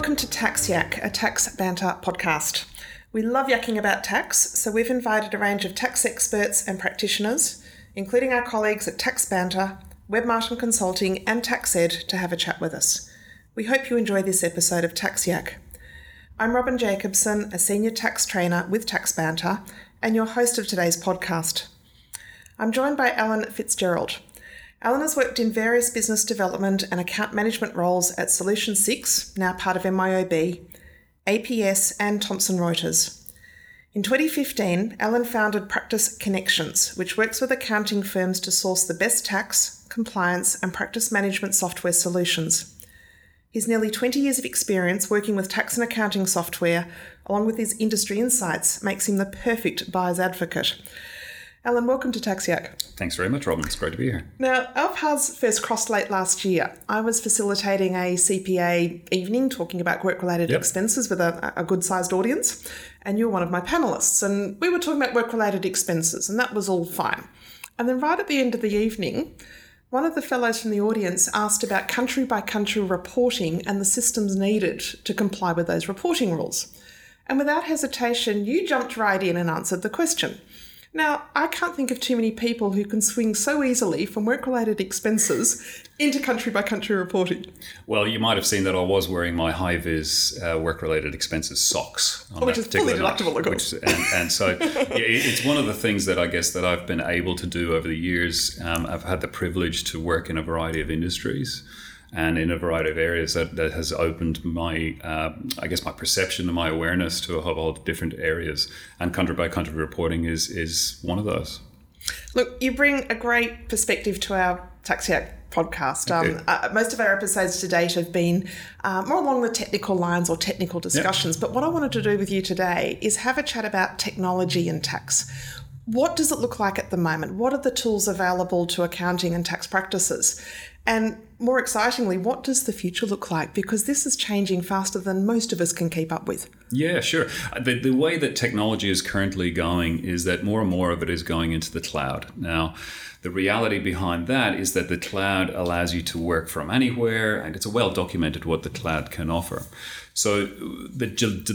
welcome to Tax Yak, a tax banter podcast. We love yakking about tax, so we've invited a range of tax experts and practitioners, including our colleagues at Tax Banter, Webb Martin Consulting, and TaxEd, to have a chat with us. We hope you enjoy this episode of Tax Yak. I'm Robyn Jacobson, a senior tax trainer with Tax Banter, and your host of today's podcast. I'm joined by Alan Fitzgerald. Alan has worked in various business development and account management roles at Solution 6, now part of MYOB, APS, and Thomson Reuters. In 2015, Alan founded Practice Connections, which works with accounting firms to source the best tax, compliance, and practice management software solutions. His nearly 20 years of experience working with tax and accounting software, along with his industry insights, makes him the perfect buyer's advocate. Alan, welcome to Tax Yak. Thanks very much, Robyn. It's great to be here. Now, our paths first crossed late last year. I was facilitating a CPA evening talking about work related Yep. expenses with a, a good sized audience, and you were one of my panelists. And we were talking about work related expenses, and that was all fine. And then, right at the end of the evening, one of the fellows from the audience asked about country by country reporting and the systems needed to comply with those reporting rules. And without hesitation, you jumped right in and answered the question. Now, I can't think of too many people who can swing so easily from work related expenses into country by country reporting. Well, you might have seen that I was wearing my high vis uh, work related expenses socks. On Which that is fully deductible, of course. which- and, and so yeah, it- it's one of the things that I guess that I've been able to do over the years. Um, I've had the privilege to work in a variety of industries. And in a variety of areas that, that has opened my, uh, I guess, my perception and my awareness to a whole lot of different areas. And country by country reporting is is one of those. Look, you bring a great perspective to our Tax Yak podcast. you. Um, uh, most of our episodes to date have been uh, more along the technical lines or technical discussions. But what I wanted to do with you today is have a chat about technology and tax. What does it look like at the moment? What are the tools available to accounting and tax practices? And more excitingly, what does the future look like? Because this is changing faster than most of us can keep up with. Yeah, sure. Uh, The, the way that technology is currently going is that more and more of it is going into the cloud. Now, the reality behind that is that the cloud allows you to work from anywhere, and it's well documented what the cloud can offer. So, the,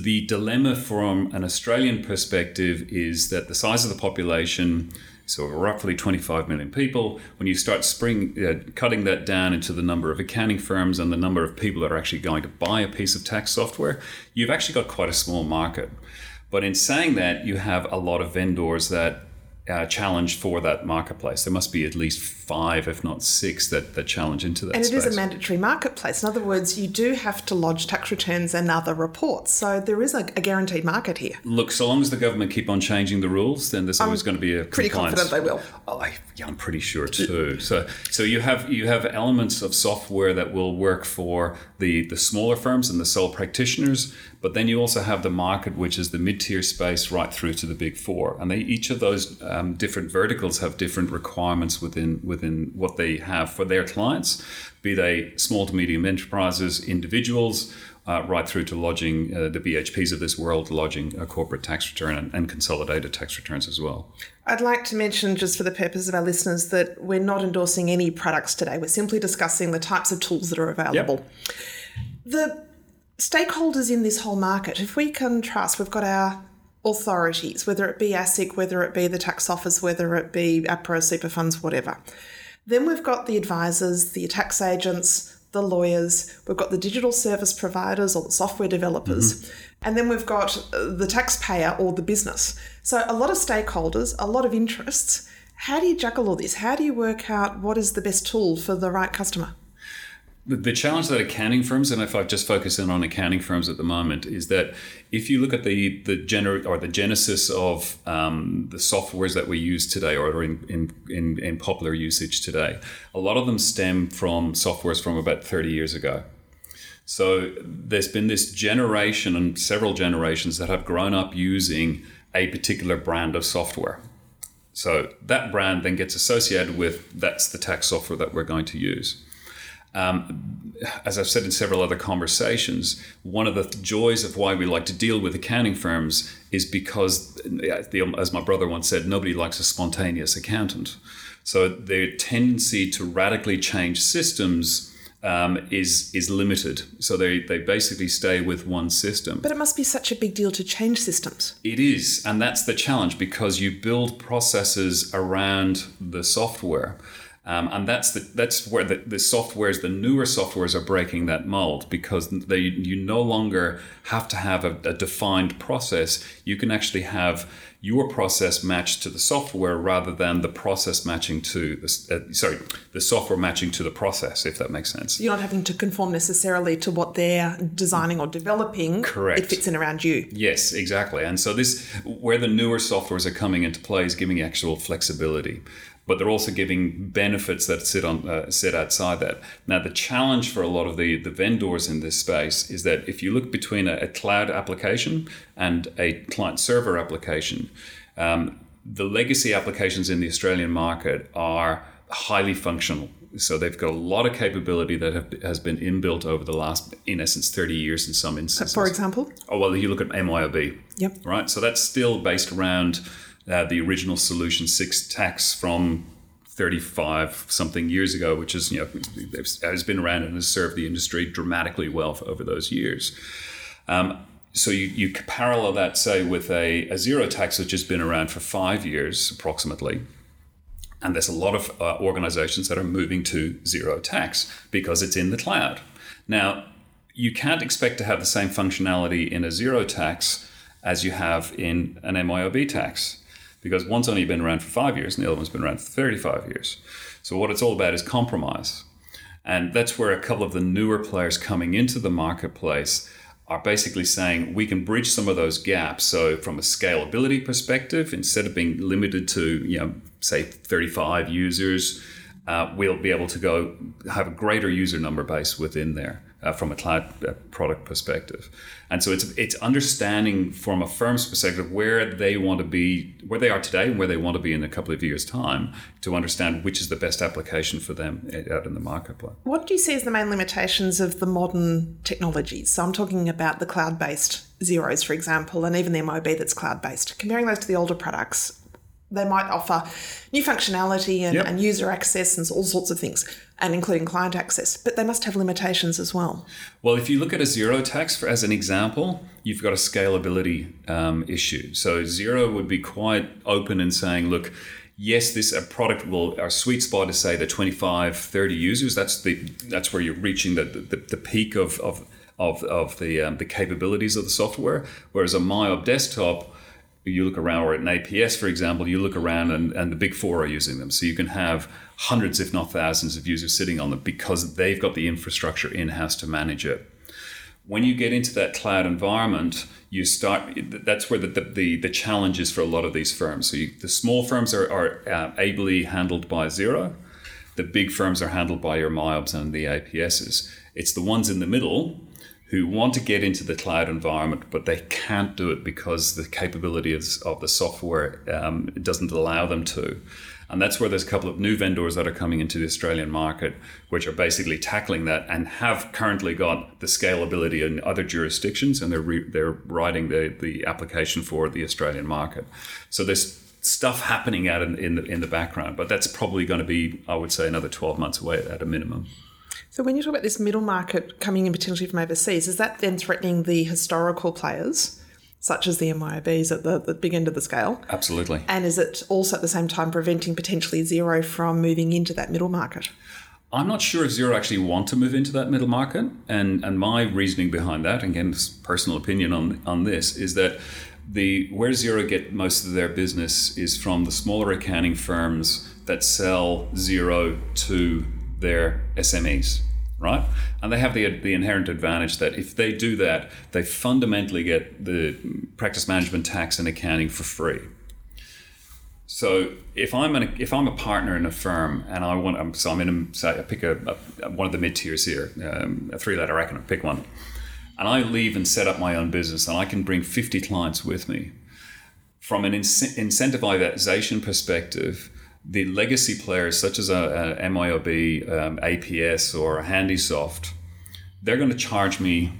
the dilemma from an Australian perspective is that the size of the population so roughly 25 million people. When you start spring, uh, cutting that down into the number of accounting firms and the number of people that are actually going to buy a piece of tax software, you've actually got quite a small market. But in saying that, you have a lot of vendors that uh, challenge for that marketplace. There must be at least five, if not six, that, that challenge into that And it space. is a mandatory marketplace. In other words, you do have to lodge tax returns and other reports. So there is a, a guaranteed market here. Look, so long as the government keep on changing the rules, then there's always going to be a Pretty compliance. confident they will. Oh, I, yeah, I'm pretty sure too. So, so you have you have elements of software that will work for the the smaller firms and the sole practitioners, but then you also have the market, which is the mid tier space, right through to the big four, and they each of those um, different verticals have different requirements within within what they have for their clients, be they small to medium enterprises, individuals. Uh, right through to lodging uh, the BHPs of this world, lodging a corporate tax return and, and consolidated tax returns as well. I'd like to mention, just for the purpose of our listeners, that we're not endorsing any products today. We're simply discussing the types of tools that are available. The stakeholders in this whole market, if we can trust, we've got our authorities, whether it be ASIC, whether it be the tax office, whether it be APRA, super funds, whatever. Then we've got the advisors, the tax agents, the lawyers, we've got the digital service providers or the software developers, and then we've got uh, the taxpayer or the business. So a lot of stakeholders, a lot of interests. How do you juggle all this? How do you work out what is the best tool for the right customer? The, challenge that accounting firms, and if I just focus in on accounting firms at the moment, is that if you look at the the gener- or the genesis of um, the softwares that we use today, or in, in, in, in popular usage today, a lot of them stem from softwares from about thirty years ago. So there's been this generation and several generations that have grown up using a particular brand of software. So that brand then gets associated with that's the tax software that we're going to use. Um, as I've said in several other conversations, one of the joys of why we like to deal with accounting firms is because, as my brother once said, nobody likes a spontaneous accountant. So their tendency to radically change systems um, is is limited. So they, they basically stay with one system. But it must be such a big deal to change systems. It is, and that's the challenge because you build processes around the software. Um, and that's the that's where the, the softwares, the newer softwares, are breaking that mold because they you no longer have to have a, a defined process. You can actually have your process matched to the software rather than the process matching to the uh, sorry the software matching to the process. If that makes sense. You're not having to conform necessarily to what they're designing or developing. Correct. It fits in around you. Yes, exactly. And so this where the newer softwares are coming into play is giving actual flexibility but they're also giving benefits that sit on uh, sit outside that. Now, the challenge for a lot of the, the vendors in this space is that if you look between a, a cloud application and a client server application, um, the legacy applications in the Australian market are highly functional. So they've got a lot of capability that have, has been inbuilt over the last, in essence, 30 years in some instances. For example? Oh, well, you look at MYOB. Yep. Right? So that's still based around uh, the original Solution 6 tax from 35 something years ago, which is, you know, has been around and has served the industry dramatically well over those years. Um, so you, you parallel that, say, with a, a Xero tax, which has been around for five years approximately. And there's a lot of uh, organizations that are moving to Xero tax because it's in the cloud. Now, you can't expect to have the same functionality in a Xero tax as you have in an MYOB tax because one's only been around for five years and the other one's been around for 35 years. So, what it's all about is compromise. And that's where a couple of the newer players coming into the marketplace are basically saying we can bridge some of those gaps. So, from a scalability perspective, instead of being limited to, you know, say 35 users, uh, we'll be able to go have a greater user number base within there uh, from a cloud uh, product perspective. And so it's it's understanding from a firm's perspective where they want to be, where they are today, and where they want to be in a couple of years' time, to understand which is the best application for them uh, out in the marketplace. What do you see as the main limitations of the modern technologies? So I'm talking about the cloud-based Xeros, for example, and even the MYOB that's cloud-based. Comparing those to the older products, they might offer new functionality and, yep. and, user access and all sorts of things, and including client access, but they must have limitations as well. Well, if you look at a Xero tax for, as an example, you've got a scalability um, issue. So Xero would be quite open in saying, look, yes, this a product will our sweet spot is say the 25, 30 users. That's the that's where you're reaching the the, the peak of of of, of the um, the capabilities of the software. Whereas a MYOB desktop you look around, or at an APS, for example, you look around and, and the big four are using them. So you can have hundreds, if not thousands, of users sitting on them because they've got the infrastructure in house to manage it. When you get into that cloud environment, you start. That's where the the, the challenge is for a lot of these firms. So you, the small firms are, are uh, ably handled by Xero. The big firms are handled by your MYOBs and the APSs. It's the ones in the middle who want to get into the cloud environment, but they can't do it because the capability of, of the software um, doesn't allow them to. And that's where there's a couple of new vendors that are coming into the Australian market, which are basically tackling that and have currently got the scalability in other jurisdictions, and they're re- they're writing the the application for the Australian market. So there's stuff happening out in, in the in the background, but that's probably going to be, I would say, another 12 months away at a minimum. So when you talk about this middle market coming in potentially from overseas, is that then threatening the historical players? Such as the MYOBs at the, the big end of the scale. Absolutely. And is it also at the same time preventing potentially Xero from moving into that middle market? I'm not sure if Xero actually want to move into that middle market, and and my reasoning behind that, again, personal opinion on on this, is that the where Xero get most of their business is from the smaller accounting firms that sell Xero to their SMEs, right? And they have the, the inherent advantage that if they do that, they fundamentally get the practice management tax and accounting for free. So if I'm an, if I'm a partner in a firm and I want so I'm in a, say I pick a, a one of the mid tiers here um, a three letter acronym pick one and I leave and set up my own business and I can bring 50 clients with me from an incentivization perspective the legacy players such as a, a MYOB, um, APS, or HandiSoft, they're going to charge me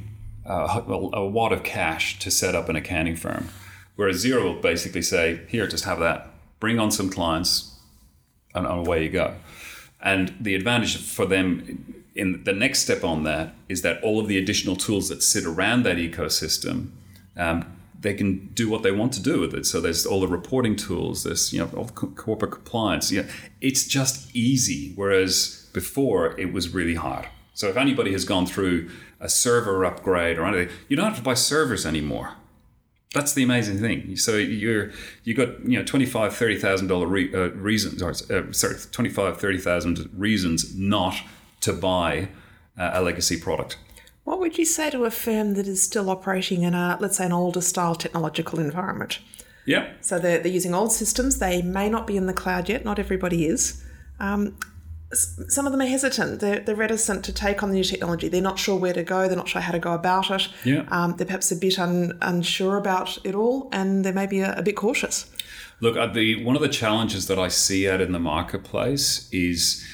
uh, a, a wad of cash to set up an accounting firm. Whereas Xero will basically say, here, just have that. Bring on some clients, and away you go. And the advantage for them in the next step on that is that all of the additional tools that sit around that ecosystem um, they can do what they want to do with it. So there's all the reporting tools, there's you know all the corporate compliance. Yeah, it's just easy. Whereas before it was really hard. So if anybody has gone through a server upgrade or anything, you don't have to buy servers anymore. That's the amazing thing. So you're you got you know twenty five thirty thousand dollar re, uh, reasons or uh, sorry twenty five thirty thousand reasons not to buy uh, a legacy product. What would you say to a firm that is still operating in a, let's say, an older style technological environment? Yeah. So they're, they're using old systems. They may not be in the cloud yet. Not everybody is. Um, some of them are hesitant. They're, they're reticent to take on the new technology. They're not sure where to go. They're not sure how to go about it. Yeah. Um, they're perhaps a bit un, unsure about it all, and they may be a, a bit cautious. Look, uh, the one of the challenges that I see out in the marketplace is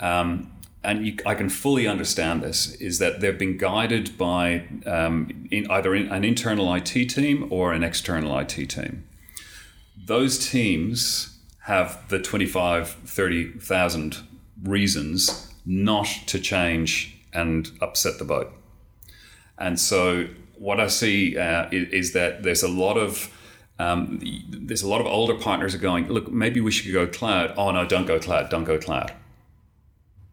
um, and you, I can fully understand this, is that they've been guided by um, in either in an internal IT team or an external IT team. Those teams have the 25, 30,000 reasons not to change and upset the boat. And so what I see uh, is, is, that there's a lot of um, there's a lot of older partners are going, look, maybe we should go cloud. Oh no, don't go cloud, don't go cloud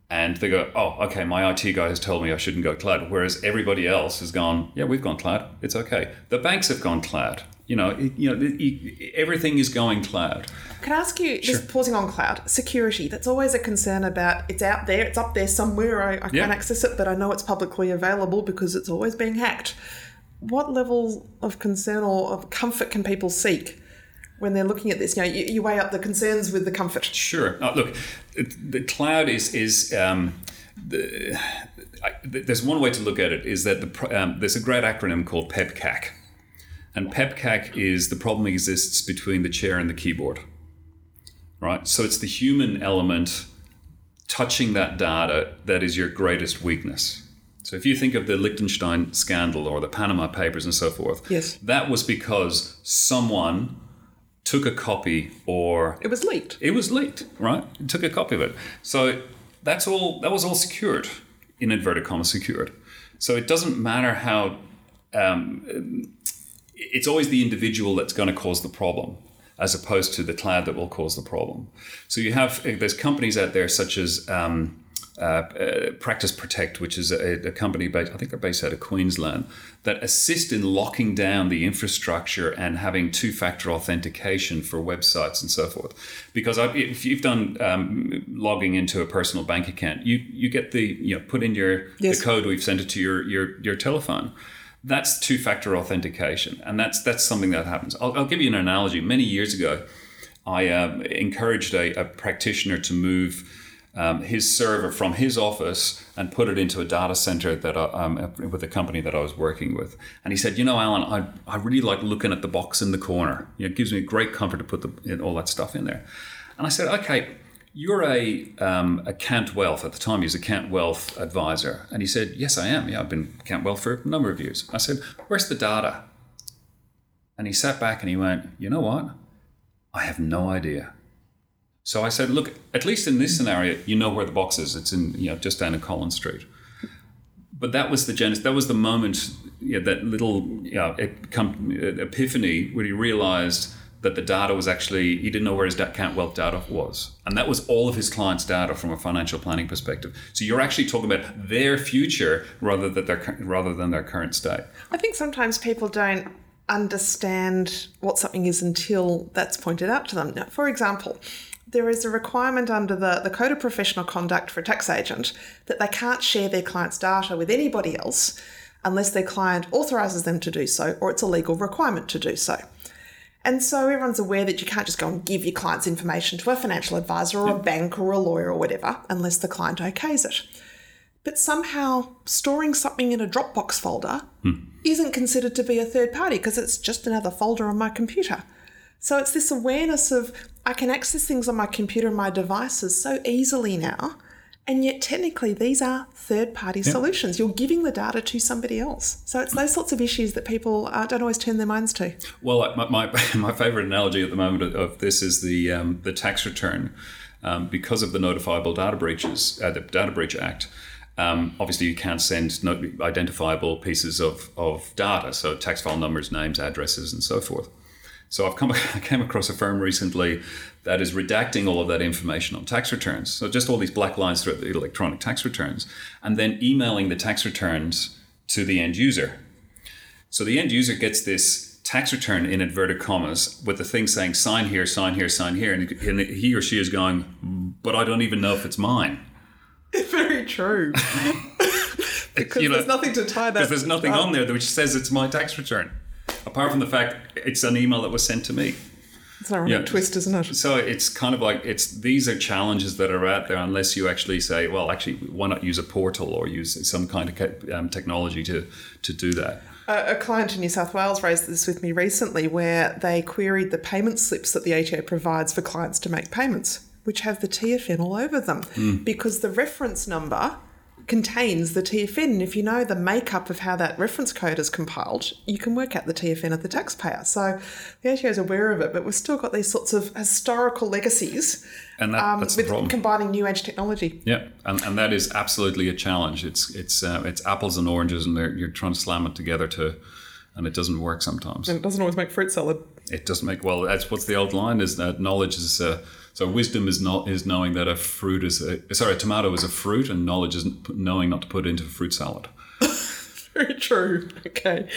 and they go, oh, okay, my IT guy has told me I shouldn't go cloud. Whereas everybody else has gone, yeah, we've gone cloud. It's okay. The banks have gone cloud. You know, it, you know, it, everything is going cloud. Can I ask you, sure. just pausing on cloud, security, that's always a concern about it's out there, it's up there somewhere, I, I can't access it, but I know it's publicly available because it's always being hacked. What level of concern or of comfort can people seek when they're looking at this? You know, you, you weigh up the concerns with the comfort. Sure. Uh, look, the cloud is is um, the, I, there's one way to look at it is that the, um, there's a great acronym called PEBCAK, and PEBCAK is the problem exists between the chair and the keyboard. Right. So it's the human element touching that data that is your greatest weakness. So if you think of the Liechtenstein scandal or the Panama Papers and so forth, yes, that was because someone took a copy or it was leaked. It was leaked, right? It took a copy of it. So that's all. That was all secured, in inverted commas, secured. So it doesn't matter how. Um, it's always the individual that's going to cause the problem, as opposed to the cloud that will cause the problem. So you have there's companies out there such as. Um, uh, uh, Practice Protect, which is a, a, company based, I think they're based out of Queensland, that assist in locking down the infrastructure and having two factor authentication for websites and so forth. Because I, if you've done um, logging into a personal bank account, you, you get the, you know, put in your yes. the code, we've sent it to your, your, your telephone. That's two factor authentication. And that's, that's something that happens. I'll, I'll give you an analogy. Many years ago, I uh, encouraged a, a practitioner to move um, his server from his office and put it into a data center that I, um, with a company that I was working with. And he said, "You know, Alan, I, I really like looking at the box in the corner. You know, it gives me great comfort to put the, all that stuff in there." And I said, "Okay." You're a, um, a Kent Wealth at the time. He was a Kent Wealth advisor, and he said, "Yes, I am. Yeah, I've been Kent Wealth for a number of years." I said, "Where's the data?" And he sat back and he went, "You know what? I have no idea." So I said, look, at least in this scenario, you know where the box is. It's in, you know, just down in Collins Street. But that was the genesis. That was the moment, you know, that little you uh, know, epiphany where he realized that the data was actually he didn't know where his account wealth data was, and that was all of his clients' data from a financial planning perspective. So you're actually talking about their future rather than their rather than their current state. I think sometimes people don't understand what something is until that's pointed out to them. Now, for example, there is a requirement under the, the Code of Professional Conduct for a tax agent that they can't share their client's data with anybody else unless their client authorises them to do so or it's a legal requirement to do so. And so everyone's aware that you can't just go and give your client's information to a financial advisor or a bank or a lawyer or whatever unless the client okays it. But somehow storing something in a Dropbox folder hmm. isn't considered to be a third party because it's just another folder on my computer. So it's this awareness of I can access things on my computer and my devices so easily now. And yet, technically, these are third party yep. solutions. You're giving the data to somebody else. So, it's those sorts of issues that people uh, don't always turn their minds to. Well, my, my, my favorite analogy at the moment of this is the, um, the tax return. Um, because of the notifiable data breaches, uh, the Data Breach Act, Um, obviously, you can't send no identifiable pieces of, of data, so tax file numbers, names, addresses, and so forth. So I've come I came across a firm recently that is redacting all of that information on tax returns. So just all these black lines throughout the electronic tax returns, and then emailing the tax returns to the end user. So the end user gets this tax return in inverted commas with the thing saying sign here, sign here, sign here, and he or she is going, but I don't even know if it's mine. Very true. because You know, there's nothing to tie that. Because there's nothing on there which says it's my tax return, apart from the fact it's an email that was sent to me. It's an ironic Yeah. twist, isn't it? So it's kind of like it's these are challenges that are out there unless you actually say, well, actually, why not use a portal or use some kind of um, technology to to do that? A, a client in New South Wales raised this with me recently, where they queried the payment slips that the ATO provides for clients to make payments, which have the TFN all over them, because the reference number contains the TFN. And if you know the makeup of how that reference code is compiled, you can work out the TFN of the taxpayer. So the ATO is aware of it, but we've still got these sorts of historical legacies And that, um, that's the with problem. combining new age technology. Yeah, and, and that is absolutely a challenge. It's it's uh, it's apples and oranges, and you're trying to slam it together to, and it doesn't work sometimes. And it doesn't always make fruit salad. It doesn't make well. That's what's the old line is that knowledge is uh, so wisdom is not is knowing that a fruit is a sorry a tomato is a fruit, and knowledge is knowing not to put it into a fruit salad. Very true. Okay.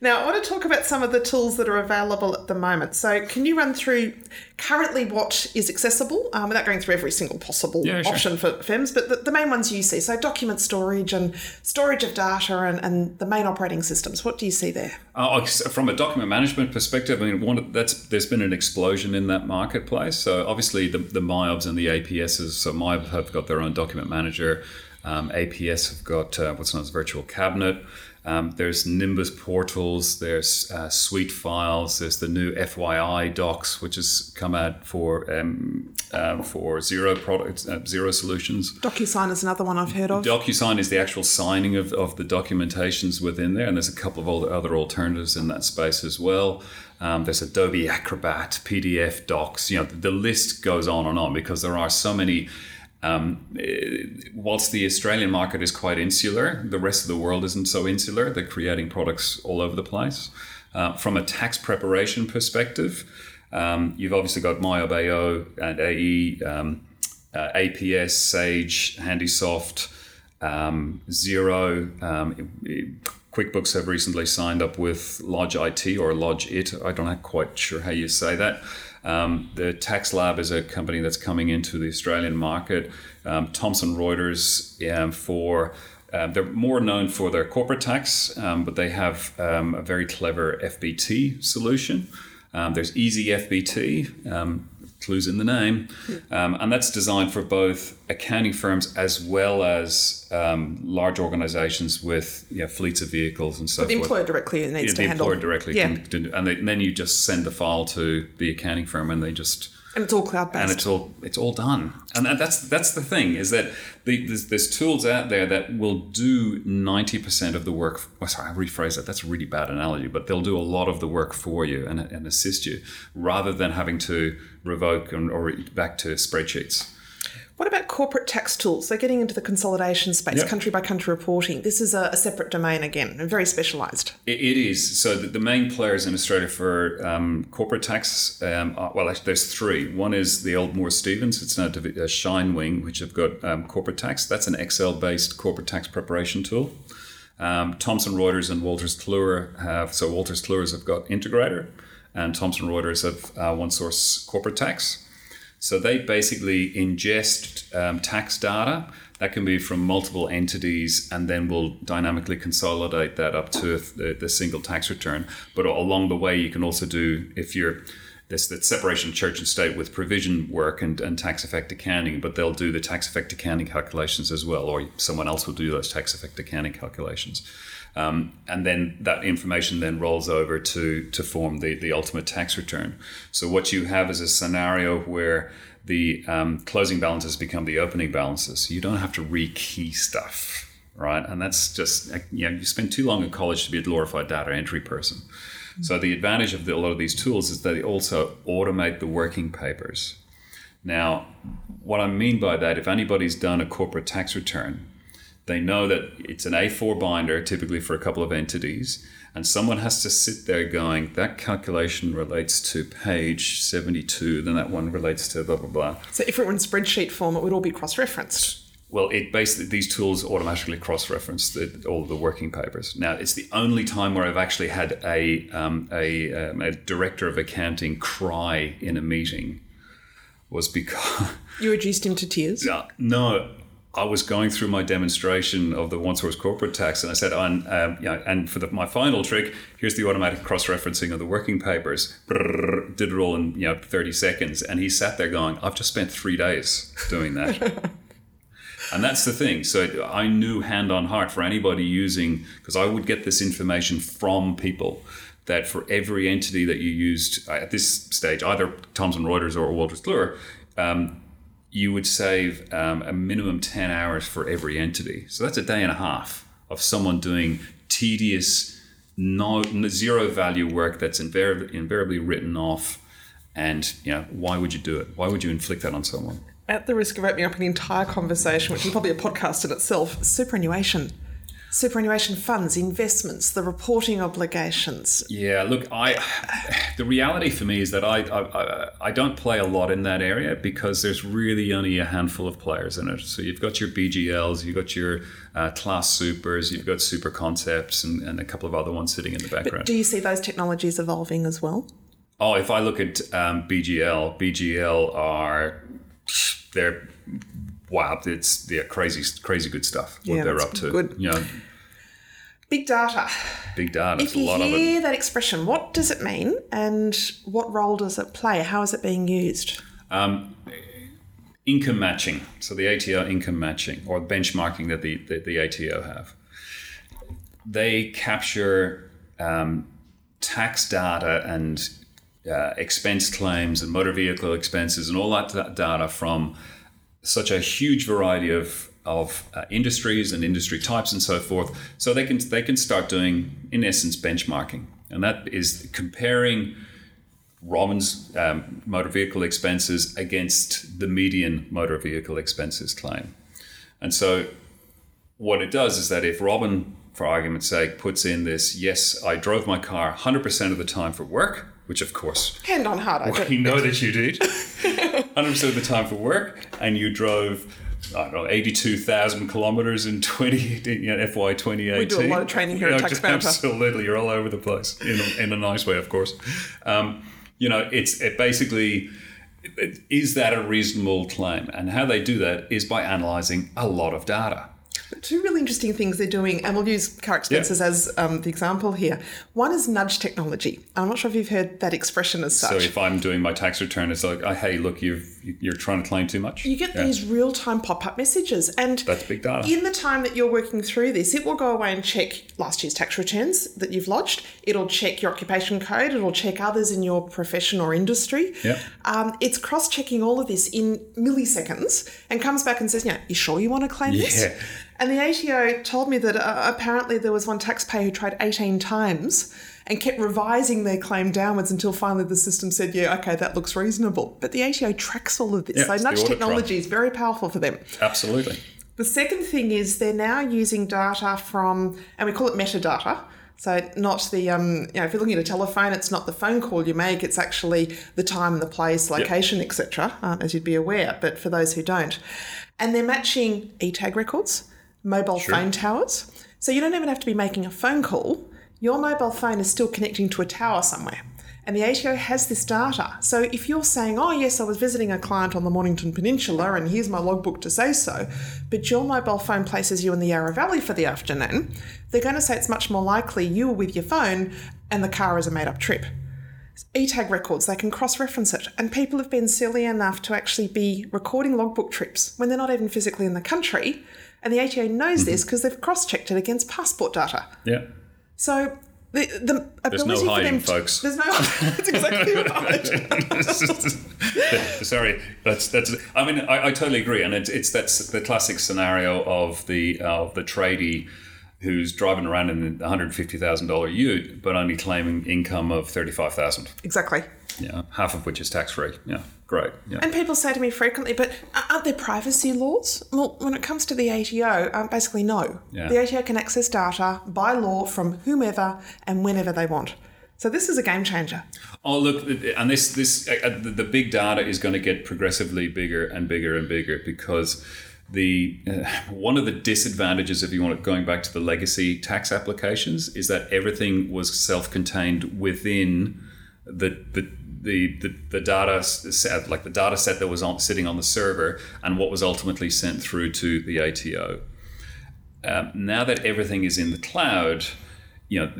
Now, I want to talk about some of the tools that are available at the moment. So, can you run through currently what is accessible um, without going through every single possible Yeah, sure. option for FEMS, but the, the main ones you see? So, document storage and storage of data and, and the main operating systems. What do you see there? Uh, from a document management perspective, I mean, one that's there's been an explosion in that marketplace. So obviously, the the MYOBs and the APSs. So MYOB have got their own document manager. Um, APS have got uh, what's known as virtual cabinet. Um, there's Nimbus portals. There's uh, SuiteFiles. There's the new FYI docs, which has come out for um, um, for Xero products, uh, Xero solutions. DocuSign is another one I've heard of. DocuSign is the actual signing of, of the documentations within there, and there's a couple of other other alternatives in that space as well. Um, there's Adobe Acrobat, PDF docs. You know, the, the list goes on and on because there are so many. Um, eh, whilst the Australian market is quite insular, the rest of the world isn't so insular. They're creating products all over the place. Uh, from a tax preparation perspective, um, you've obviously got MYOB AO and AE, um, uh, APS, Sage, HandiSoft, um, Xero. Um, QuickBooks have recently signed up with Lodge IT or Lodge It. I don't know quite sure how you say that. Um, the Tax Lab is a company that's coming into the Australian market. Um, Thomson Reuters um, for um, they're more known for their corporate tax, um, but they have um, a very clever FBT solution. Um, there's Easy FBT, clues in the name, um, and that's designed for both accounting firms as well as um, large organizations with you know, fleets of vehicles and so The forth. employer directly needs Yeah, to the handle. employer directly Yeah. can, can- and, they, and then you just send the file to the accounting firm, and they just and it's all cloud and based. it's all it's all done. And that- that's that's the thing is that the, there's, there's tools out there that will do ninety percent of the work. Well, sorry, I'll rephrase that. That's a really bad analogy, but they'll do a lot of the work for you and, and assist you, rather than having to revoke and, or back to spreadsheets. What about corporate tax tools? So getting into the consolidation space, Yep. country by country reporting. This is a, a separate domain again, and very specialised. It, it is. So the, the main players in Australia for um, corporate tax, um, are, well, actually, there's three. One is the old Moore Stevens. It's now divi- uh, ShineWing, which have got um, corporate tax. That's an Excel-based corporate tax preparation tool. Um, Thomson Reuters and Wolters Kluwer have. So Wolters Kluwer's have got Integrator, and Thomson Reuters have uh, ONESOURCE Corporate Tax. So they basically ingest um, tax data that can be from multiple entities and then we'll dynamically consolidate that up to the, the single tax return. But along the way, you can also do, if you're this that separation church and state with provision work and, and tax effect accounting, but they'll do the tax effect accounting calculations as well, or someone else will do those tax effect accounting calculations. Um, and then that information then rolls over to to form the, the ultimate tax return. So what you have is a scenario where the um, closing balances become the opening balances. You don't have to rekey stuff, right? And that's just you know you spend too long in college to be a glorified data entry person. So the advantage of the, a lot of these tools is that they also automate the working papers. Now, what I mean by that, if anybody's done a corporate tax return, They know that it's an A4 binder, typically for a couple of entities, and someone has to sit there going, that calculation relates to page 72, then that one relates to blah, blah, blah. So if it were in spreadsheet form, it would all be cross-referenced. Well, it basically these tools automatically cross-reference the, all of the working papers. Now, it's the only time where I've actually had a um, a, um, a director of accounting cry in a meeting was because You reduced him to tears. uh, no, I was going through my demonstration of the ONESOURCE corporate tax, and I said, on, um, and for the, my final trick, here's the automatic cross referencing of the working papers. Brrr, did it all in you know 30 seconds, and he sat there going, I've just spent three days doing that. And that's the thing. So I knew hand on heart for anybody using, because I would get this information from people that for every entity that you used uh, at this stage, either Thomson Reuters or Wolters Kluwer, um, you would save um, a minimum 10 hours for every entity. So that's a day and a half of someone doing tedious, no, zero value work that's invariably, invariably written off. And you know, why would you do it? Why would you inflict that on someone? At the risk of opening up an entire conversation, which is probably a podcast in itself, superannuation. Superannuation funds, investments, the reporting obligations. Yeah, look, I the reality for me is that I, I I don't play a lot in that area because there's really only a handful of players in it. So you've got your BGLs, you've got your uh, Class Supers, you've got SuperConcepts, and, and a couple of other ones sitting in the background. Do you see those technologies evolving as well? oh, if I look at um, BGL, BGL are they're wow, it's yeah crazy crazy good stuff. What Yeah, they're up to, good. you know, Big data. big data. If you lot of it. hear that expression, what does it mean and what role does it play? How is it being used? Um, income matching. So the ATO income matching or benchmarking that the, the, the ATO have. They capture um, tax data and uh, expense claims and motor vehicle expenses and all that data from such a huge variety of of uh, industries and industry types and so forth. So they can they can start doing in essence benchmarking, and that is comparing Robyn's um, motor vehicle expenses against the median motor vehicle expenses claim. And so what it does is that if Robin, for argument's sake, puts in this, yes, I drove my car 100% of the time for work, which of course Hand on heart, I we know that you did 100% of the time for work, and you drove. I don't know, 82,000 kilometers in 20, you know, FY 2018. We do a lot of training here You at know, just Absolutely. You're all over the place in a, in a nice way, of course. Um, you know, it's it basically, is that a reasonable claim? And how they do that is by analyzing a lot of data. Two really interesting things they're doing, and we'll use car expenses as um, the example here. One is nudge technology. I'm not sure if you've heard that expression as such. So if I'm doing my tax return, it's like, oh, hey, look, you've you're trying to claim too much. you get Yeah. these real time pop up messages, and That's big data. in the time that you're working through this, it will go away and check last year's tax returns that you've lodged. It'll check your occupation code. It'll check others in your profession or industry. Yeah. Um, it's cross checking all of this in milliseconds and comes back and says, "Yeah, you sure you want to claim this?" And the ATO told me that uh, apparently there was one taxpayer who tried 18 times and kept revising their claim downwards until finally the system said, yeah, okay, that looks reasonable. But the ATO tracks all of this. Yeah, so nudge technology is very powerful for them. Absolutely. The second thing is they're now using data from, and we call it metadata. So not the, um, you know, if you're looking at a telephone, it's not the phone call you make. It's actually the time and the place, location, etc. Um, as you'd be aware. But for those who don't, and they're matching e-tag records, mobile phone towers. So you don't even have to be making a phone call. Your mobile phone is still connecting to a tower somewhere. And the ATO has this data. So if you're saying, oh, yes, I was visiting a client on the Mornington Peninsula and here's my logbook to say so, but your mobile phone places you in the Yarra Valley for the afternoon, they're going to say it's much more likely you were with your phone and the car is a made up trip. E-tag records, they can cross-reference it. And people have been silly enough to actually be recording logbook trips when they're not even physically in the country. And the ATO knows this mm-hmm. because they've cross-checked it against passport data. Yeah. So the the There's no ability for hiding, them to, folks. There's no That's exactly right. Sorry, that's that's. I mean, I, I totally agree, and it's, it's that's the classic scenario of the of the tradie who's driving around in a hundred fifty thousand dollar Ute, but only claiming income of thirty five thousand. Exactly. Yeah, half of which is tax free. Yeah, great. Yeah. And people say to me frequently, but aren't there privacy laws? Well, when it comes to the ATO, um, basically no. Yeah. The ATO can access data by law from whomever and whenever they want. So this is a game changer. Oh look, and this this uh, the, the big data is going to get progressively bigger and bigger and bigger because the uh, one of the disadvantages if you want going back to the legacy tax applications is that everything was self-contained within the the the, the, the data set like the data set that was on, sitting on the server and what was ultimately sent through to the ATO. Um, now that everything is in the cloud, you know,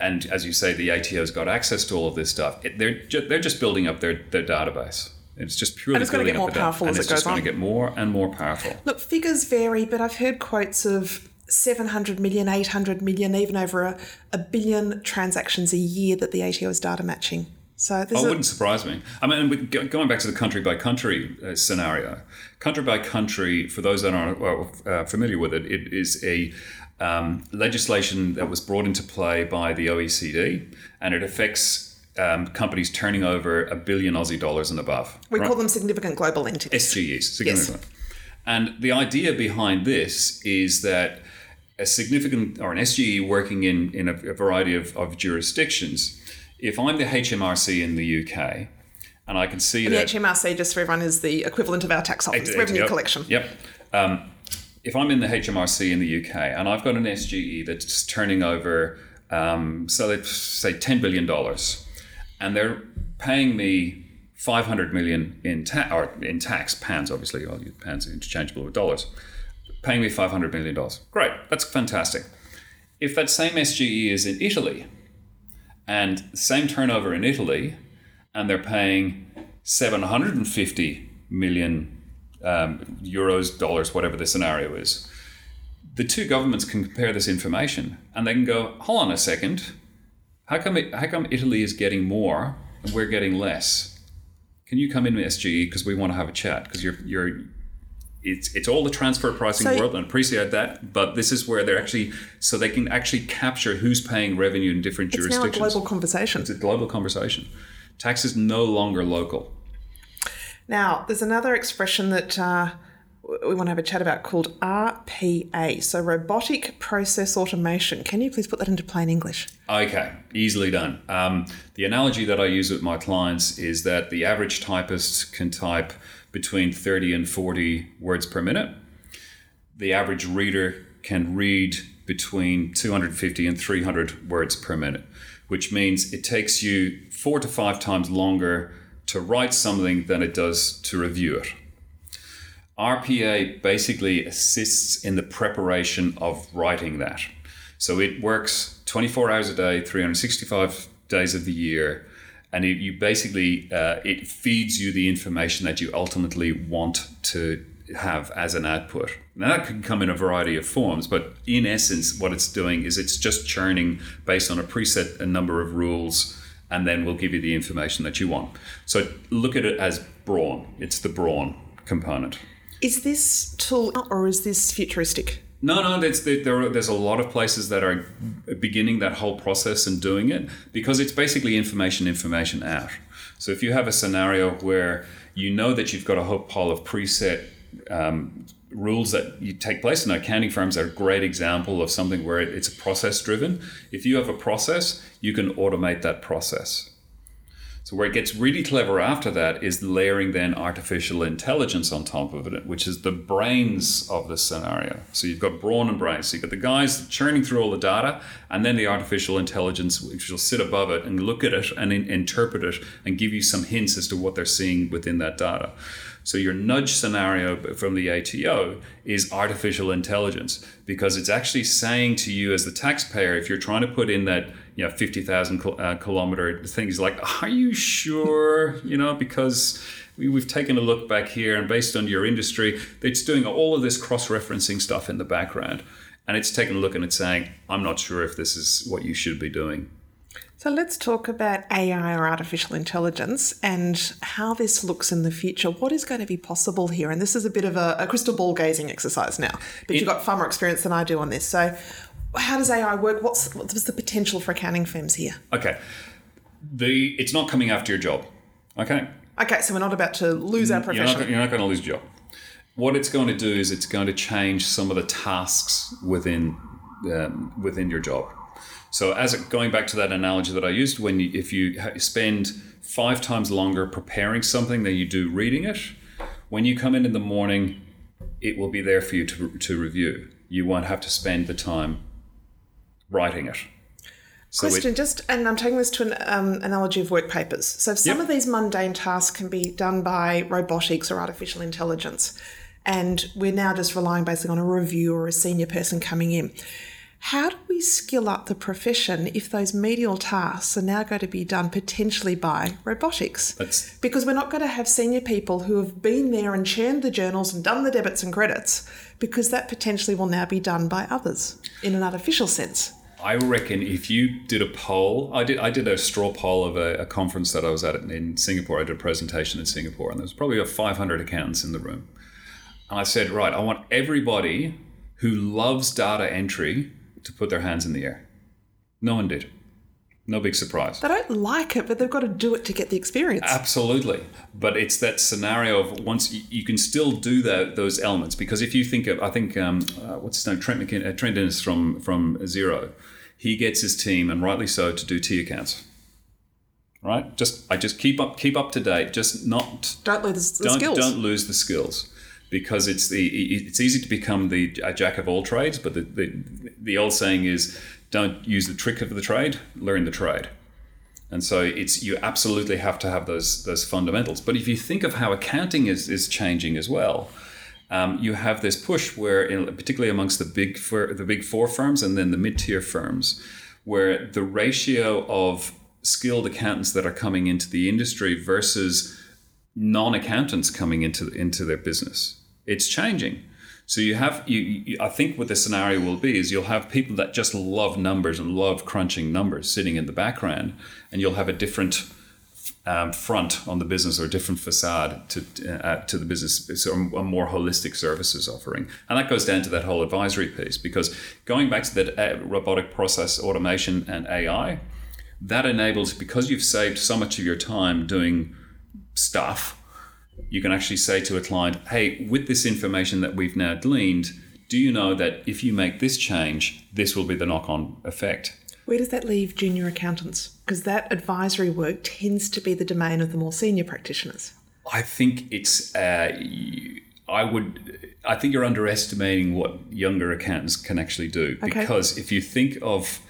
and as you say, the ATO's got access to all of this stuff. It, they're ju- they're just building up their, their database. It's just purely And it's gonna building get more powerful and as it's it just goes going to get more and more powerful. Look, figures vary, but I've heard quotes of 700 million, 800 million, even over a, a billion transactions a year that the ATO is data matching. So there's Oh, it wouldn't surprise me. I mean, going back to the country by country uh, scenario, country by country, for those that aren't well, uh, familiar with it, it is a um, legislation that was brought into play by the OECD, and it affects um, companies turning over a billion Aussie dollars and above. we right? call them significant global entities. SGEs, significant. And the idea behind this is that a significant or an SGE working in, in a, a variety of, of jurisdictions, if I'm the HMRC in the UK and I can see the that HMRC, just for everyone, is the equivalent of our tax office, revenue Yep, collection. Yep. Um, if I'm in the HMRC in the UK and I've got an SGE that's turning over, um, so let's say $10 billion, and they're paying me 500 million in, ta- or in tax, pounds obviously, your pounds are interchangeable with dollars, paying me 500 million dollars. Great, that's fantastic. If that same SGE is in Italy and same turnover in Italy, and they're paying 750 million um, euros, dollars, whatever the scenario is, the two governments can compare this information and they can go, hold on a second, how come, it, how come Italy is getting more and we're getting less? Can you come in with SGE because we want to have a chat because you're you're it's it's all the transfer pricing So- world and I appreciate that, but this is where they're actually so they can actually capture who's paying revenue in different jurisdictions. It's now a global conversation. It's a global conversation. Tax is no longer local. Now, there's another expression that uh, we want to have a chat about called RPA, so robotic process automation. Can you please put that into plain English? Okay, easily done. Um, the analogy that I use with my clients is that the average typist can type between 30 and 40 words per minute. The average reader can read between 250 and 300 words per minute, which means it takes you four to five times longer to write something than it does to review it. RPA basically assists in the preparation of writing that. So it works 24 hours a day, 365 days of the year, and it, you basically uh, it feeds you the information that you ultimately want to have as an output. Now that can come in a variety of forms, but in essence, what it's doing is it's just churning based on a preset a number of rules, and then we'll give you the information that you want. So look at it as brawn. It's the brawn component. Is this tool or is this futuristic? No, no, there's, there, are, there's a lot of places that are beginning that whole process and doing it because it's basically information, information out. So if you have a scenario where you know that you've got a whole pile of preset um, rules that you take place in accounting firms are a great example of something where it, it's a process driven. If you have a process, you can automate that process. So where it gets really clever after that is layering then artificial intelligence on top of it, which is the brains of the scenario. So you've got brawn and brains. So you've got the guys churning through all the data, and then the artificial intelligence, which will sit above it and look at it and in- interpret it and give you some hints as to what they're seeing within that data. So your nudge scenario from the ATO is artificial intelligence because it's actually saying to you as the taxpayer, if you're trying to put in that you know 50,000 uh, kilometer things like, are you sure? You know, because we, we've taken a look back here and based on your industry, it's doing all of this cross-referencing stuff in the background. And it's taking a look and it's saying, I'm not sure if this is what you should be doing. So let's talk about AI or artificial intelligence and how this looks in the future. What is going to be possible here? And this is a bit of a, a crystal ball gazing exercise now, but you've got far more experience than I do on this. So, how does AI work? What's what's the potential for accounting firms here? Okay, the it's not coming after your job. Okay, Okay, so we're not about to lose our you're profession. not, you're not going to lose your job. What it's going to do is it's going to change some of the tasks within um, within your job. So, as it, going back to that analogy that I used, when you, if you spend five times longer preparing something than you do reading it, when you come in in the morning, it will be there for you to, to review. You won't have to spend the time writing it. So it- Question, just and I'm taking this to an um, analogy of work papers. So some Yep. of these mundane tasks can be done by robotics or artificial intelligence, and we're now just relying basically on a review or a senior person coming in. How do we skill up the profession if those medial tasks are now going to be done potentially by robotics? That's- because we're not going to have senior people who have been there and churned the journals and done the debits and credits, because that potentially will now be done by others in an artificial sense. I reckon if you did a poll, I did I did a straw poll of a, a conference that I was at in Singapore. I did a presentation in Singapore, and there was probably about 500 accountants in the room. And I said, right, I want everybody who loves data entry to put their hands in the air. No one did. No big surprise. They don't like it, but they've got to do it to get the experience. Absolutely, but it's that scenario of once you, you can still do that those elements because if you think of I think um, uh, what's his name Trent McKin- uh, Trent Innes from from Xero, he gets his team and rightly so to do T accounts. Right, just I just keep up keep up to date, just not don't lose the don't skills. don't lose the skills because it's the it's easy to become the a jack of all trades, but the, the the old saying is don't use the trick of the trade, learn the trade. And so it's you absolutely have to have those those fundamentals. But if you think of how accounting is is changing as well, um, you have this push where, in, particularly amongst the big four, the big four firms and then the mid tier firms, where the ratio of skilled accountants that are coming into the industry versus non accountants coming into into their business, it's changing. So you have you, you I think what the scenario will be is you'll have people that just love numbers and love crunching numbers sitting in the background, and you'll have a different um, front on the business or a different facade to uh, to the business, so a more holistic services offering, and that goes down to that whole advisory piece because going back to that uh, robotic process automation and AI, that enables because you've saved so much of your time doing stuff you can actually say to a client, hey, with this information that we've now gleaned, do you know that if you make this change, this will be the knock on effect? Where does that leave junior accountants? Because that advisory work tends to be the domain of the more senior practitioners. I think it's, uh, I would, I think you're underestimating what younger accountants can actually do. Okay. Because if you think of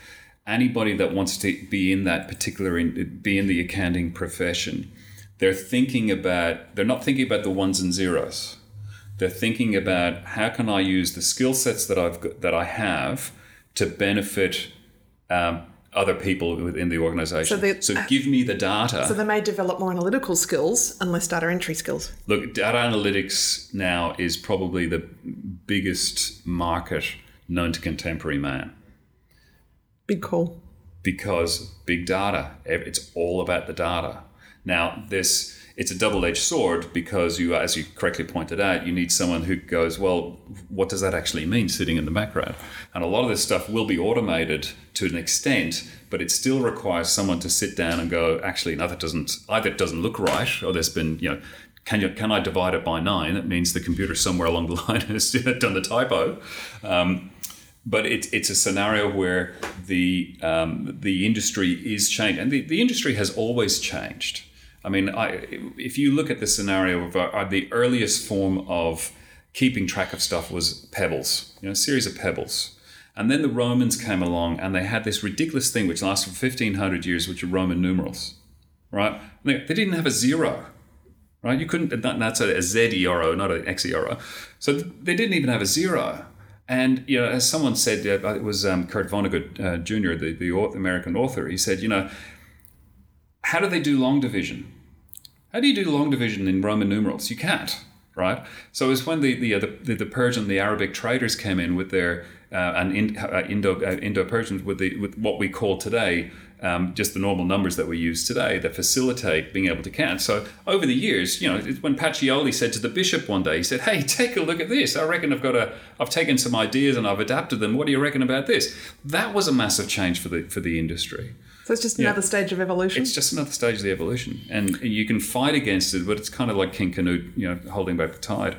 anybody that wants to be in that particular, in, be in the accounting profession, they're thinking about they're not thinking about the ones and zeros. They're thinking about how can i use the skill sets that i've got, that i have to benefit um, other people within the organization. So so, give me the data. So they may develop more analytical skills and less data entry skills. look data analytics now is probably the biggest market known to contemporary man. Big call. because big data it's all about the data now this it's a double-edged sword because you as you correctly pointed out you need someone who goes well what does that actually mean sitting in the background and a lot of this stuff will be automated to an extent but it still requires someone to sit down and go actually no that doesn't either it doesn't look right or there's been you know can you can I divide it by nine? That means the computer somewhere along the line has done the typo. Um, but it's it's a scenario where the um, the industry is changing, and the, the industry has always changed. I mean, I, if you look at the scenario of uh, the earliest form of keeping track of stuff was pebbles, you know, a series of pebbles. And then the Romans came along and they had this ridiculous thing which lasted for 1500 years, which are Roman numerals, right? They, they didn't have a zero, right? You couldn't, that- that's a, a Z-E-R-O, not an X-E-R-O. So they didn't even have a zero. And, you know, as someone said, uh, it was um, Kurt Vonnegut uh, Jr., the, the American author, he said, you know, how do they do long division? How do you do long division in Roman numerals? You can't, right? So it was when the the, uh, the, the Persian, the Arabic traders came in with their uh, and in, uh, Indo uh, Indo Persians with the with what we call today um, just the normal numbers that we use today that facilitate being able to count. So over the years, you know, when Pacioli said to the bishop one day, he said, "Hey, take a look at this. I reckon I've got a, I've taken some ideas and I've adapted them. What do you reckon about this?" That was a massive change for the for the industry. So it's just another stage of evolution. It's just another stage of the evolution, and you can fight against it, but it's kind of like King Canute, you know, holding back the tide.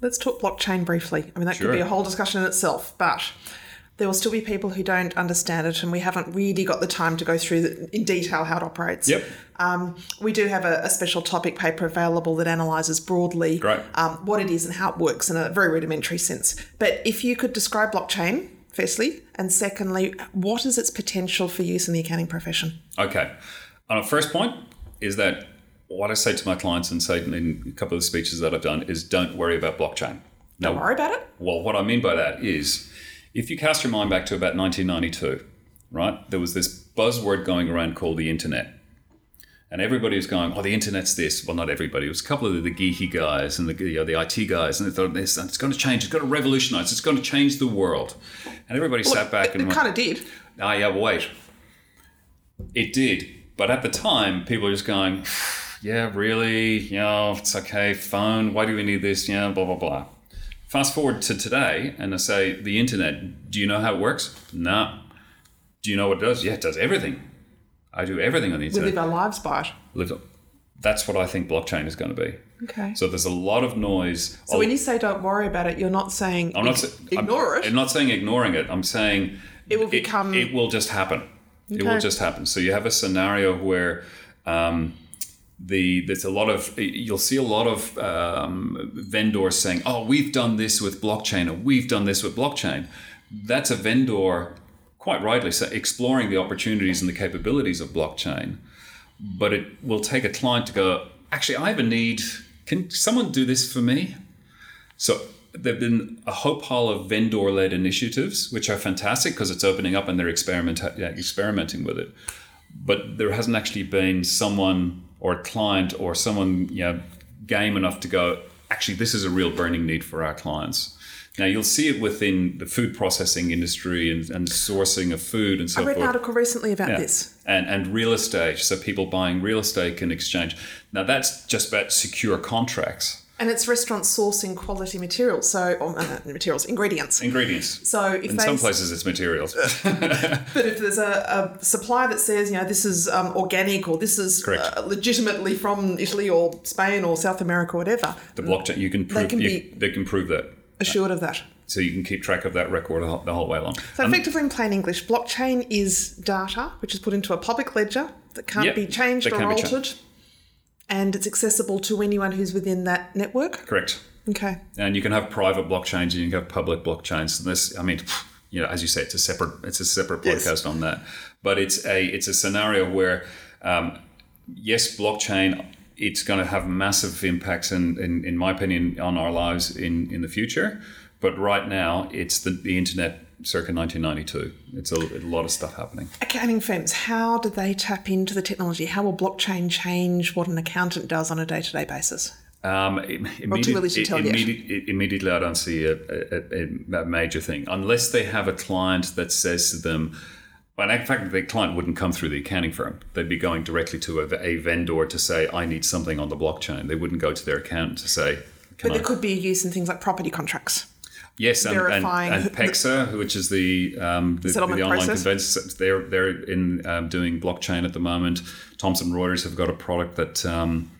Let's talk blockchain briefly. I mean, that Sure. could be a whole discussion in itself, but there will still be people who don't understand it, and we haven't really got the time to go through the, in detail how it operates. Yep. Um, we do have a, a special topic paper available that analyses broadly um, what it is and how it works in a very rudimentary sense. But if you could describe blockchain, firstly, and secondly, what is its potential for use in the accounting profession? Okay. On a first point is that what I say to my clients and say in a couple of the speeches that I've done is don't worry about blockchain. Don't worry about it. Well, what I mean by that is if you cast your mind back to about 1992, right, there was this buzzword going around called the internet. And everybody was going, oh, the internet's this. Well, not everybody. It was a couple of the geeky guys and the, you know, the IT guys. And they thought, this, it's going to change. It's going to revolutionize. It's going to change the world. And everybody sat back it, and it went, kind of did. Ah, yeah, wait. It did. But at the time, people were just going, yeah, really? You know, it's okay, phone. Why do we need this? Yeah, blah, blah, blah. Fast forward to today, and I say, the internet, do you know how it works? No. Do you know what it does? Yeah, it does everything. I do everything on the internet. We live our lives by it. Live- That's what I think blockchain is going to be. Okay. So there's a lot of noise. So when you say don't worry about it, you're not saying I'm not ignore I'm, it. I'm not saying ignoring it. I'm saying It will become- It, will just happen. It will just happen. So you have a scenario where um, the there's a lot of you'll see a lot of um, vendors saying, "Oh, we've done this with blockchain, or we've done this with blockchain." That's a vendor, quite rightly, so exploring the opportunities and the capabilities of blockchain. But it will take a client to go. Actually, I have a need. Can someone do this for me? So there've been a whole pile of vendor-led initiatives, which are fantastic because it's opening up and they're experimenting with it. But there hasn't actually been someone or a client or someone you know, game enough to go. Actually, this is a real burning need for our clients. Now you'll see it within the food processing industry and, and sourcing of food and so I read an article recently about Yeah. this. and and real estate. So people buying real estate can exchange. Now that's just about secure contracts, And it's restaurants sourcing quality materials, so or, uh, materials, ingredients. ingredients. So if In they, some places, it's materials. but if there's a, a supplier that says, you know, this is um, organic or this is uh, legitimately from Italy or Spain or South America or whatever, the blockchain, you can prove can you, be- they can prove that, assured of that. so you can keep track of that record the whole, way along. So effectively, in plain English, blockchain is data which is put into a public ledger that can't Yep, be changed or altered, and it's accessible to anyone who's within that network. Correct. Okay. And you can have private blockchains and you can have public blockchains. And this, I mean, you know, as you say, it's a separate it's a separate Yes. podcast on that. But it's a it's a scenario where, um, yes, blockchain. It's going to have massive impacts, in, in, in my opinion, on our lives in, in the future. But right now, it's the, the internet circa 1992. It's a, a lot of stuff happening. Accounting firms, how do they tap into the technology? How will blockchain change what an accountant does on a day to day basis? Um, immediate- early to tell immediate- immediately, I don't see a, a, a major thing unless they have a client that says to them. Well, in fact, the client wouldn't come through the accounting firm. They'd be going directly to a, a vendor to say, "I need something on the blockchain." They wouldn't go to their accountant to say, "Can But I?" there could be a use in things like property contracts. Yes, and, and, verifying and PEXA, which is the um, the, the online process. conveyance, they're they're in um, doing blockchain at the moment. Thomson Reuters have got a product that um,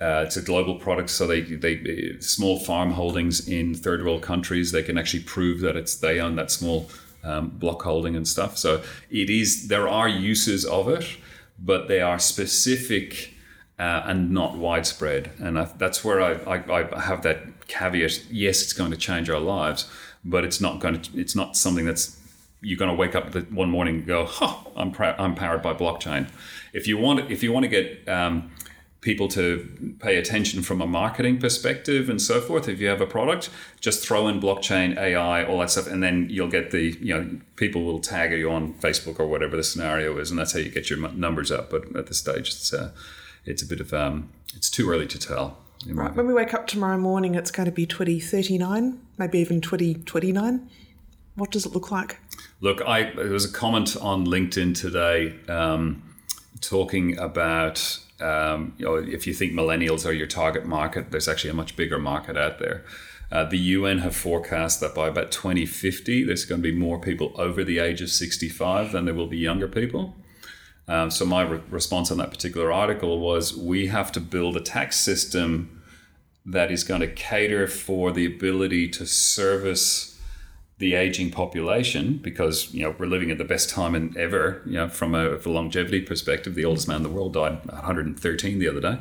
uh, it's a global product, so they they small farm holdings in third world countries they can actually prove that it's they own that small um, block holding and stuff. So it is there are uses of it, but they are specific uh, and not widespread. And I, that's where I, I, I have that caveat. Yes, it's going to change our lives, but it's not going to. It's not something that's you're going to wake up one morning and go, "Huh, I'm prou- I'm powered by blockchain." If you want, if you want to get um, people to pay attention from a marketing perspective and so forth, if you have a product, just throw in blockchain, AI, all that stuff, and then you'll get the you know people will tag you on Facebook or whatever the scenario is, and that's how you get your numbers up. But at this stage, it's uh, it's a bit of um, it's too early to tell. Right. When we wake up tomorrow morning, it's going to be 2039, maybe even 2029. What does it look like? Look, I there was a comment on LinkedIn today um, talking about um, you know if you think millennials are your target market, there's actually a much bigger market out there. Uh, the UN have forecast that by about 2050, there's going to be more people over the age of 65 than there will be younger people. Um, so my re- response on that particular article was we have to build a tax system that is going to cater for the ability to service the aging population because you know we're living at the best time in ever you know from a, a longevity perspective. The oldest man in the world died 113 the other day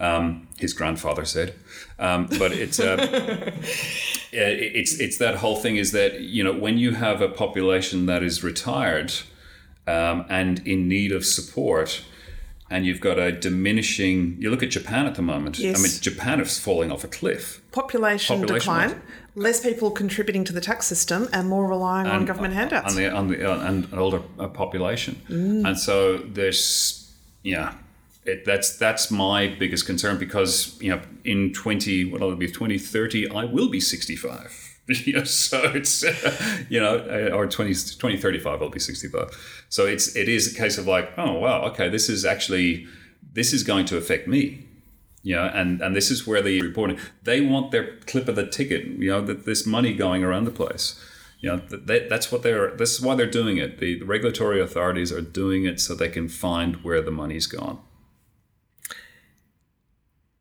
um, his grandfather said. Um, but it's uh, it's it's that whole thing is that you know when you have a population that is retired um, and in need of support and you've got a diminishing you look at japan at the moment Yes. i mean japan is falling off a cliff Population, Population decline, wise. less people contributing to the tax system, and more relying on government handouts. on the on the uh, and an older uh, population, and so there's yeah, it, that's that's my biggest concern because you know in twenty what will it be twenty thirty I will be sixty five. Yeah, so it's you know, uh, or 20, 2035 I'll be sixty five. So it's it is a case of like, oh wow, okay, this is actually this is going to affect me. You know, and, and this is where the reporting they want their clip of the ticket. You know, that this money going around the place. You know, that that's what they're. This is why they're doing it. The, the regulatory authorities are doing it so they can find where the money's gone.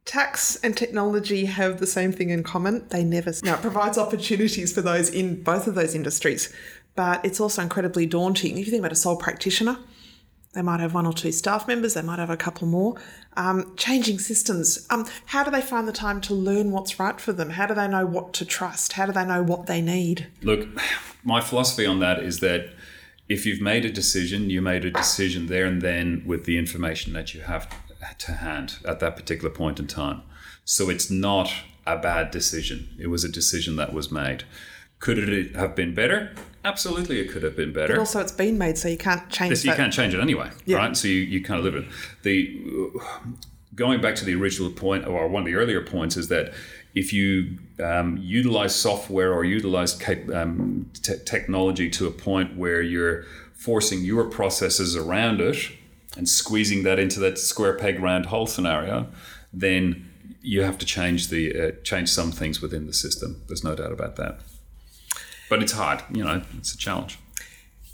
Tax and technology have the same thing in common. They never. Now, it provides opportunities for those in both of those industries, but it's also incredibly daunting. If you think about a sole practitioner, they might have one or two staff members, they might have a couple more. Um, changing systems. Um, how do they find the time to learn what's right for them? How do they know what to trust? How do they know what they need? Look, my philosophy on that is that if you've made a decision, you made a decision there and then with the information that you have to hand at that particular point in time. So it's not a bad decision. It was a decision that was made. Could it have been better? Absolutely, it could have been better. But also, it's been made, so you can't change This, you that. can't change it anyway, Yeah. right? So you, you kind of live it. The going back to the original point or one of the earlier points is that if you um, utilize software or utilize cap- um, te- technology to a point where you're forcing your processes around it and squeezing that into that square peg round hole scenario, then you have to change the uh, change some things within the system. There's no doubt about that. But it's hard, you know. It's a challenge.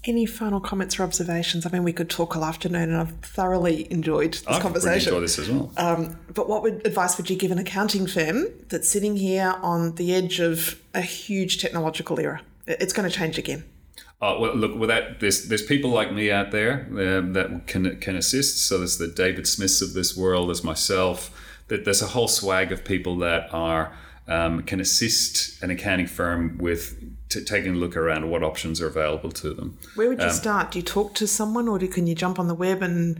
Any final comments or observations? I mean, we could talk all afternoon, and I've thoroughly enjoyed this I've really conversation. enjoyed this as well. Um, but what would, advice would you give an accounting firm that's sitting here on the edge of a huge technological era? It's going to change again. Uh, well, look, with that, there's there's people like me out there um, that can can assist. So there's the David Smiths of this world, there's myself. That there's a whole swag of people that are um, can assist an accounting firm with t- taking a look around what options are available to them. Where Um, would you start? Do you talk to someone, or do, can you jump on the web and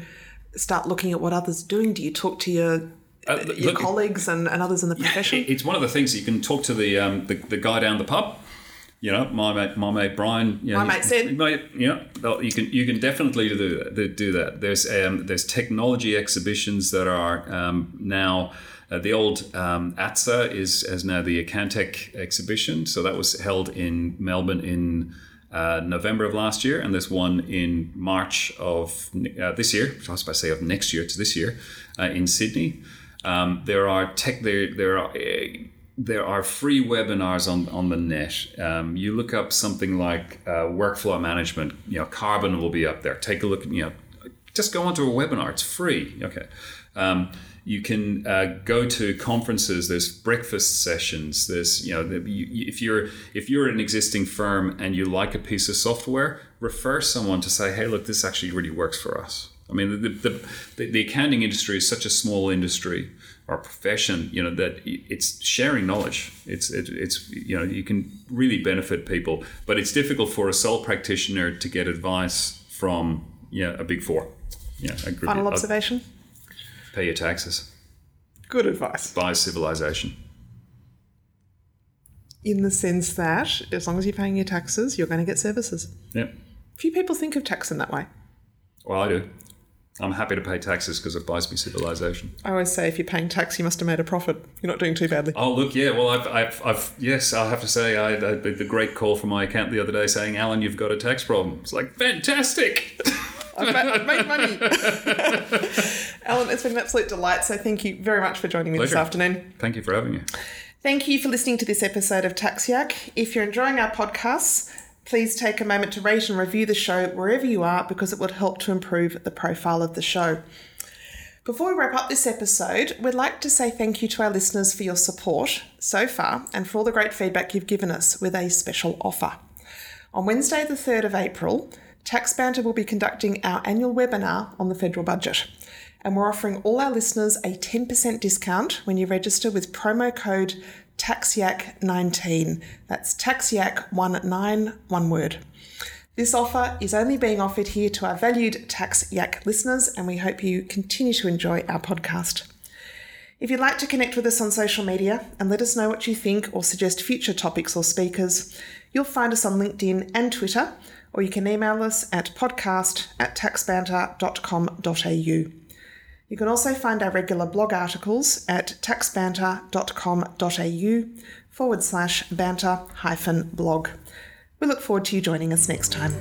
start looking at what others are doing? Do you talk to your Uh, your look, colleagues and, and others in the profession? It- It's one of the things you can talk to the um, the, the guy down the pub. You know, my mate, my mate Brian. You know, My mate Sid. Mate, you know, you can you can definitely do that. Do that. There's um, there's technology exhibitions that are um, now. Uh, the old um, ATSA is as now the Accountex exhibition. So that was held in Melbourne in uh, November of last year, and there's one in March of uh, this year. I was about to say of next year to this year uh, in Sydney. Um, there are tech. There there are. There are free webinars on, on the net. Um, you look up something like uh, workflow management. You know, Karbon will be up there. Take a look. You know, just go onto a webinar. It's free. Okay. Um, you can uh, go to conferences. There's breakfast sessions. There's you know, the, you- if you're if you're an existing firm and you like a piece of software, refer someone to say, hey, look, this actually really works for us. I mean, the, the, the, the accounting industry is such a small industry or profession, you know, that it's sharing knowledge. It's, it, it's, you know, you can really benefit people, but it's difficult for a sole practitioner to get advice from, yeah, a big four. Yeah, I agree. Final I'd observation. Pay your taxes. Good advice. Buy civilization. In the sense that as long as you're paying your taxes, you're going to get services. Yeah. Few people think of tax in that way. Well, I do. I'm happy to pay taxes because it buys me civilization. I always say if you're paying tax, you must have made a profit. You're not doing too badly. Oh, look, yeah. Well, I've, I've, I've yes, I have to say, I, I the great call from my account the other day saying, Alan, you've got a tax problem. It's like, fantastic. I've, ma- I've made money. Alan, it's been an absolute delight. So thank you very much for joining me Pleasure. this afternoon. Thank you for having me. Thank you for listening to this episode of Tax Yak. If you're enjoying our podcasts, please take a moment to rate and review the show wherever you are because it would help to improve the profile of the show. Before we wrap up this episode, we'd like to say thank you to our listeners for your support so far and for all the great feedback you've given us with a special offer. On Wednesday, the 3rd of April, Tax Banter will be conducting our annual webinar on the federal budget. And we're offering all our listeners a 10% discount when you register with promo code TAXYAK19. That's TAXYAK19, one word. This offer is only being offered here to our valued Tax Yak listeners, and we hope you continue to enjoy our podcast. If you'd like to connect with us on social media and let us know what you think or suggest future topics or speakers, you'll find us on LinkedIn and Twitter, or you can email us at podcast at taxbanter.com.au. You can also find our regular blog articles at taxbanter.com.au forward slash banter hyphen blog. We look forward to you joining us next time.